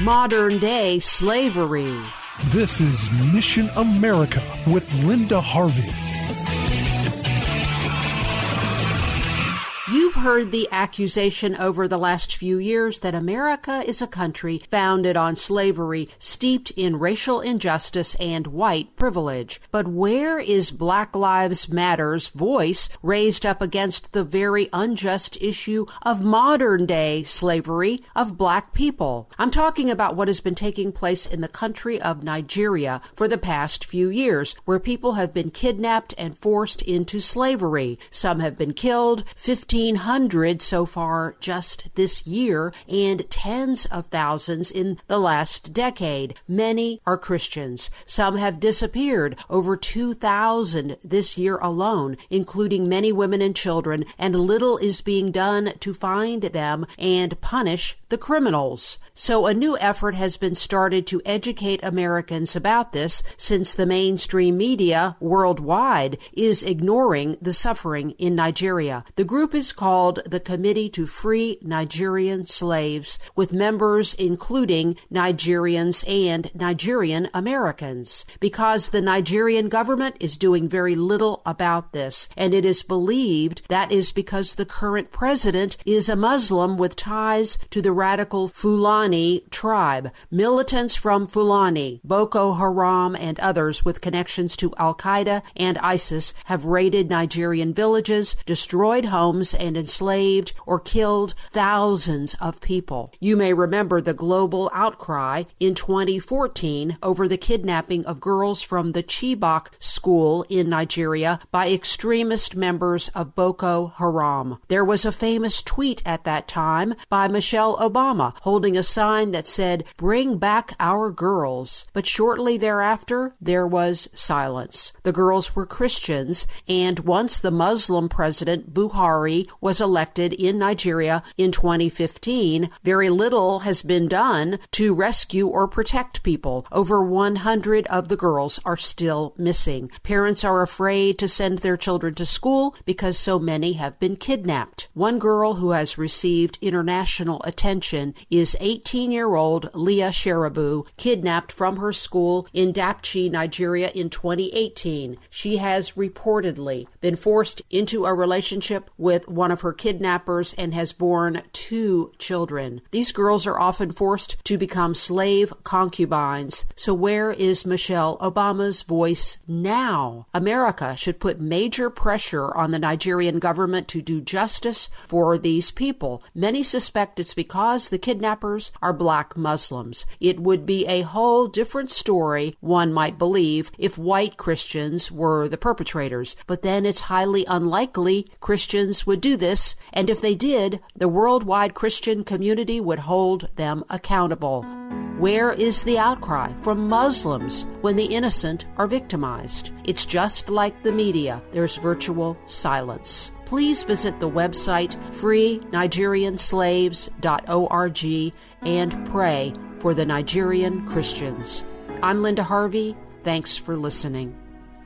Modern day slavery. This is Mission America with Linda Harvey. Heard the accusation over the last few years that America is a country founded on slavery, steeped in racial injustice and white privilege. But where is Black Lives Matter's voice raised up against the very unjust issue of modern day slavery of black people? I'm talking about what has been taking place in the country of Nigeria for the past few years, where people have been kidnapped and forced into slavery. Some have been killed, 15 1,500 so far just this year, and tens of thousands in the last decade. Many are Christians. Some have disappeared, over 2,000 this year alone, including many women and children, and little is being done to find them and punish the criminals. So a new effort has been started to educate Americans about this since the mainstream media worldwide is ignoring the suffering in Nigeria. The group is called the Committee to Free Nigerian Slaves, with members including Nigerians and Nigerian Americans. Because the Nigerian government is doing very little about this, and it is believed that is because the current president is a Muslim with ties to the radical Fulani Fulani tribe. Militants from Fulani, Boko Haram, and others with connections to Al Qaeda and ISIS have raided Nigerian villages, destroyed homes, and enslaved or killed thousands of people. You may remember the global outcry in 2014 over the kidnapping of girls from the Chibok school in Nigeria by extremist members of Boko Haram. There was a famous tweet at that time by Michelle Obama holding a sign that said, Bring back our girls. But shortly thereafter, there was silence. The girls were Christians, and once the Muslim president Buhari was elected in Nigeria in 2015, very little has been done to rescue or protect people. Over 100 of the girls are still missing. Parents are afraid to send their children to school because so many have been kidnapped. One girl who has received international attention is 18 18 year old Leah Sharibu, kidnapped from her school in Dapchi, Nigeria in 2018. She has reportedly been forced into a relationship with one of her kidnappers and has borne two children. These girls are often forced to become slave concubines. So, where is Michelle Obama's voice now? America should put major pressure on the Nigerian government to do justice for these people. Many suspect it's because the kidnappers are black Muslims. It would be a whole different story, one might believe, if white Christians were the perpetrators. But then it's highly unlikely Christians would do this, and if they did, the worldwide Christian community would hold them accountable. Where is the outcry from Muslims when the innocent are victimized? It's just like the media, there's virtual silence please visit the website freenigerianslaves.org and pray for the Nigerian Christians. I'm Linda Harvey. Thanks for listening.